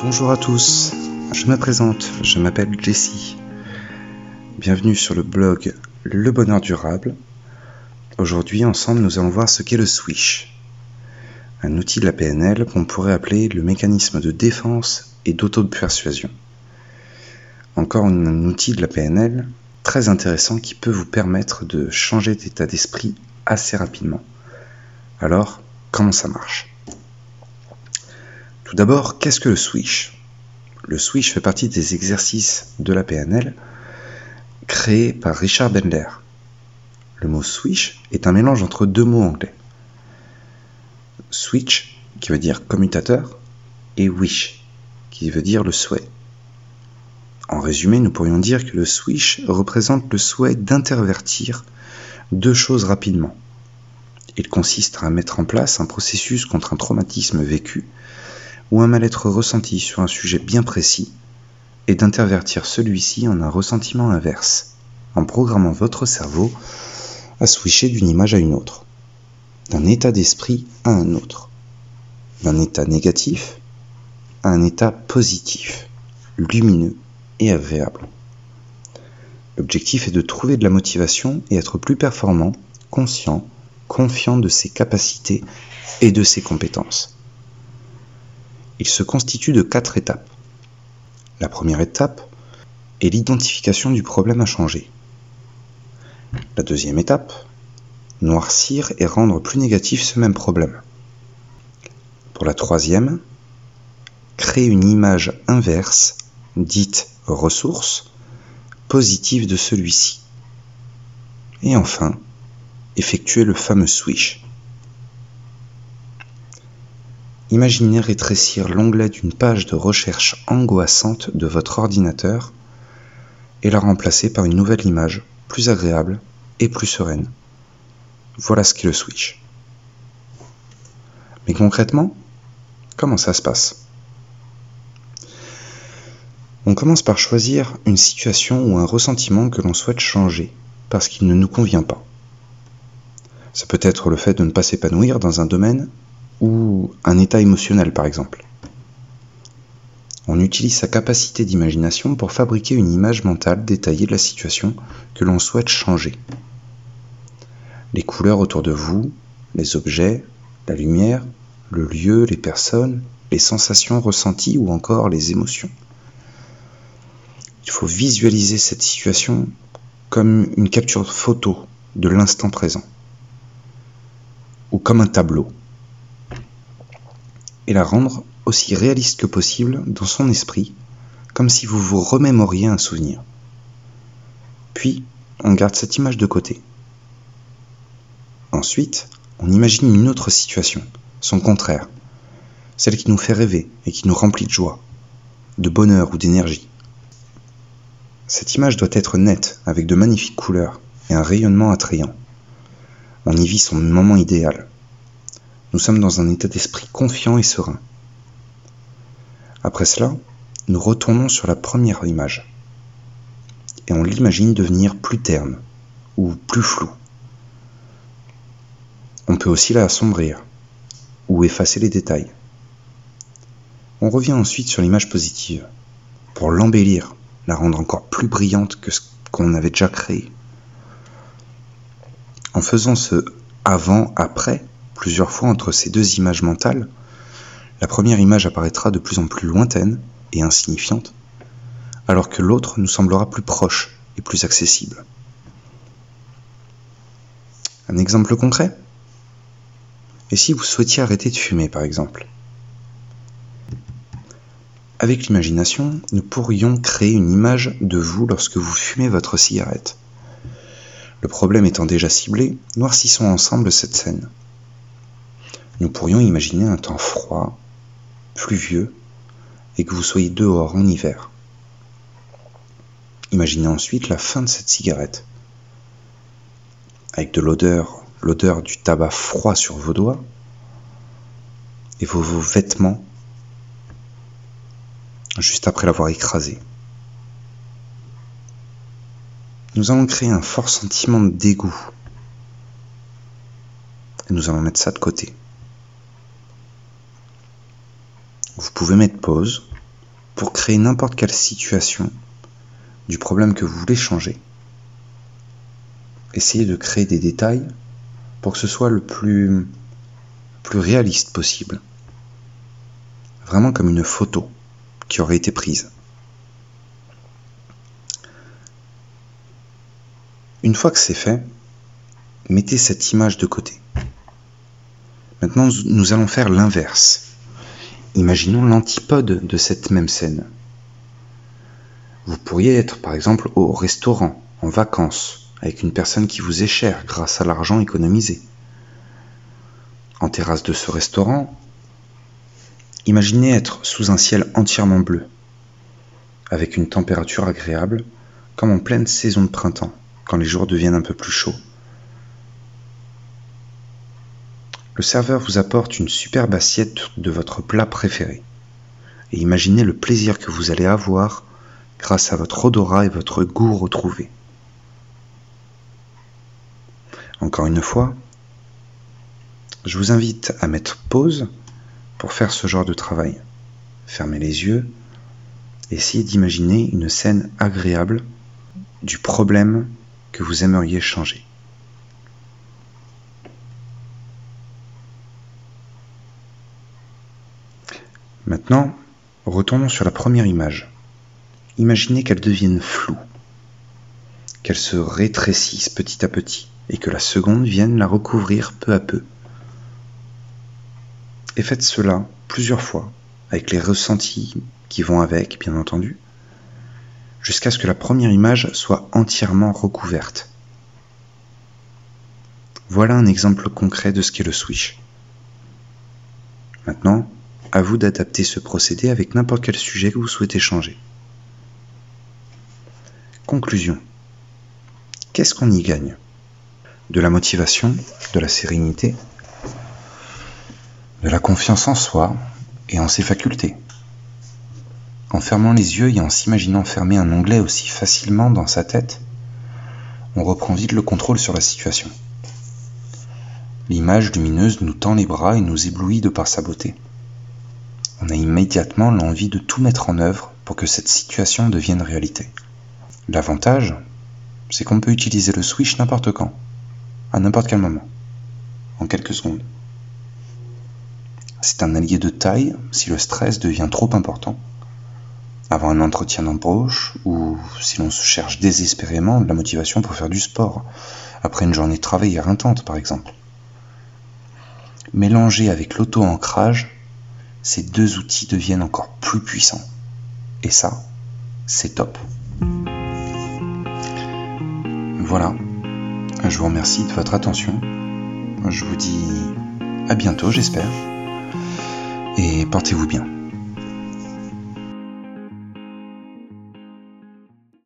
Bonjour à tous, je me présente, je m'appelle Jessie. Bienvenue sur le blog Le Bonheur Durable. Aujourd'hui, ensemble, nous allons voir ce qu'est le Swish, un outil de la PNL qu'on pourrait appeler le mécanisme de défense et d'auto-persuasion. Encore un outil de la PNL très intéressant qui peut vous permettre de changer d'état d'esprit assez rapidement. Alors, comment ça marche? Tout d'abord, qu'est-ce que le switch Le switch fait partie des exercices de la PNL créés par Richard Bendler. Le mot switch est un mélange entre deux mots anglais. Switch, qui veut dire commutateur, et wish, qui veut dire le souhait. En résumé, nous pourrions dire que le switch représente le souhait d'intervertir deux choses rapidement. Il consiste à mettre en place un processus contre un traumatisme vécu ou un mal-être ressenti sur un sujet bien précis, et d'intervertir celui-ci en un ressentiment inverse, en programmant votre cerveau à switcher d'une image à une autre, d'un état d'esprit à un autre, d'un état négatif à un état positif, lumineux et agréable. L'objectif est de trouver de la motivation et être plus performant, conscient, confiant de ses capacités et de ses compétences. Il se constitue de quatre étapes. La première étape est l'identification du problème à changer. La deuxième étape, noircir et rendre plus négatif ce même problème. Pour la troisième, créer une image inverse, dite ressource, positive de celui-ci. Et enfin, effectuer le fameux switch. Imaginez rétrécir l'onglet d'une page de recherche angoissante de votre ordinateur et la remplacer par une nouvelle image, plus agréable et plus sereine. Voilà ce qu'est le switch. Mais concrètement, comment ça se passe? On commence par choisir une situation ou un ressentiment que l'on souhaite changer parce qu'il ne nous convient pas. Ça peut être le fait de ne pas s'épanouir dans un domaine ou un état émotionnel par exemple. On utilise sa capacité d'imagination pour fabriquer une image mentale détaillée de la situation que l'on souhaite changer. Les couleurs autour de vous, les objets, la lumière, le lieu, les personnes, les sensations ressenties ou encore les émotions. Il faut visualiser cette situation comme une capture photo de l'instant présent ou comme un tableau et la rendre aussi réaliste que possible dans son esprit, comme si vous vous remémoriez un souvenir. Puis, on garde cette image de côté. Ensuite, on imagine une autre situation, son contraire, celle qui nous fait rêver et qui nous remplit de joie, de bonheur ou d'énergie. Cette image doit être nette, avec de magnifiques couleurs et un rayonnement attrayant. On y vit son moment idéal, nous sommes dans un état d'esprit confiant et serein. Après cela, nous retournons sur la première image et on l'imagine devenir plus terne ou plus floue. On peut aussi la assombrir ou effacer les détails. On revient ensuite sur l'image positive pour l'embellir, la rendre encore plus brillante que ce qu'on avait déjà créé. En faisant ce avant-après, plusieurs fois entre ces deux images mentales, la première image apparaîtra de plus en plus lointaine et insignifiante, alors que l'autre nous semblera plus proche et plus accessible. Un exemple concret? Et si vous souhaitiez arrêter de fumer, par exemple? Avec l'imagination, nous pourrions créer une image de vous lorsque vous fumez votre cigarette. Le problème étant déjà ciblé, noircissons ensemble cette scène nous pourrions imaginer un temps froid, pluvieux, et que vous soyez dehors en hiver. Imaginez ensuite la fin de cette cigarette, avec de l'odeur, l'odeur du tabac froid sur vos doigts, et vos, vêtements juste après l'avoir écrasé. Nous allons créer un fort sentiment de dégoût. Et nous allons mettre ça de côté. Vous pouvez mettre pause pour créer n'importe quelle situation du problème que vous voulez changer. Essayez de créer des détails pour que ce soit le plus, réaliste possible. Vraiment comme une photo qui aurait été prise. Une fois que c'est fait, mettez cette image de côté. Maintenant, nous allons faire l'inverse. Imaginons l'antipode de cette même scène. Vous pourriez être par exemple au restaurant, en vacances, avec une personne qui vous est chère grâce à l'argent économisé. En terrasse de ce restaurant, imaginez être sous un ciel entièrement bleu, avec une température agréable, comme en pleine saison de printemps, quand les jours deviennent un peu plus chauds. Le serveur vous apporte une superbe assiette de votre plat préféré. Et imaginez le plaisir que vous allez avoir grâce à votre odorat et votre goût retrouvés. Encore une fois, je vous invite à mettre pause pour faire ce genre de travail. Fermez les yeux, essayez d'imaginer une scène agréable du problème que vous aimeriez changer. Maintenant, retournons sur la première image. Imaginez qu'elle devienne floue, qu'elle se rétrécisse petit à petit et que la seconde vienne la recouvrir peu à peu. Et faites cela plusieurs fois, avec les ressentis qui vont avec, bien entendu, jusqu'à ce que la première image soit entièrement recouverte. Voilà un exemple concret de ce qu'est le switch. Maintenant, à vous d'adapter ce procédé avec n'importe quel sujet que vous souhaitez changer. Conclusion. Qu'est-ce qu'on y gagne? De la motivation, de la sérénité, de la confiance en soi et en ses facultés. En fermant les yeux et en s'imaginant fermer un onglet aussi facilement dans sa tête, on reprend vite le contrôle sur la situation. L'image lumineuse nous tend les bras et nous éblouit de par sa beauté on a immédiatement l'envie de tout mettre en œuvre pour que cette situation devienne réalité. L'avantage, c'est qu'on peut utiliser le switch n'importe quand, à n'importe quel moment, en quelques secondes. C'est un allié de taille si le stress devient trop important, avant un entretien d'embauche ou si l'on se cherche désespérément de la motivation pour faire du sport, après une journée de travail éreintante par exemple. Mélangé avec l'auto-ancrage, ces deux outils deviennent encore plus puissants. Et ça, c'est top. Voilà. Je vous remercie de votre attention. Je vous dis à bientôt, j'espère. Et portez-vous bien.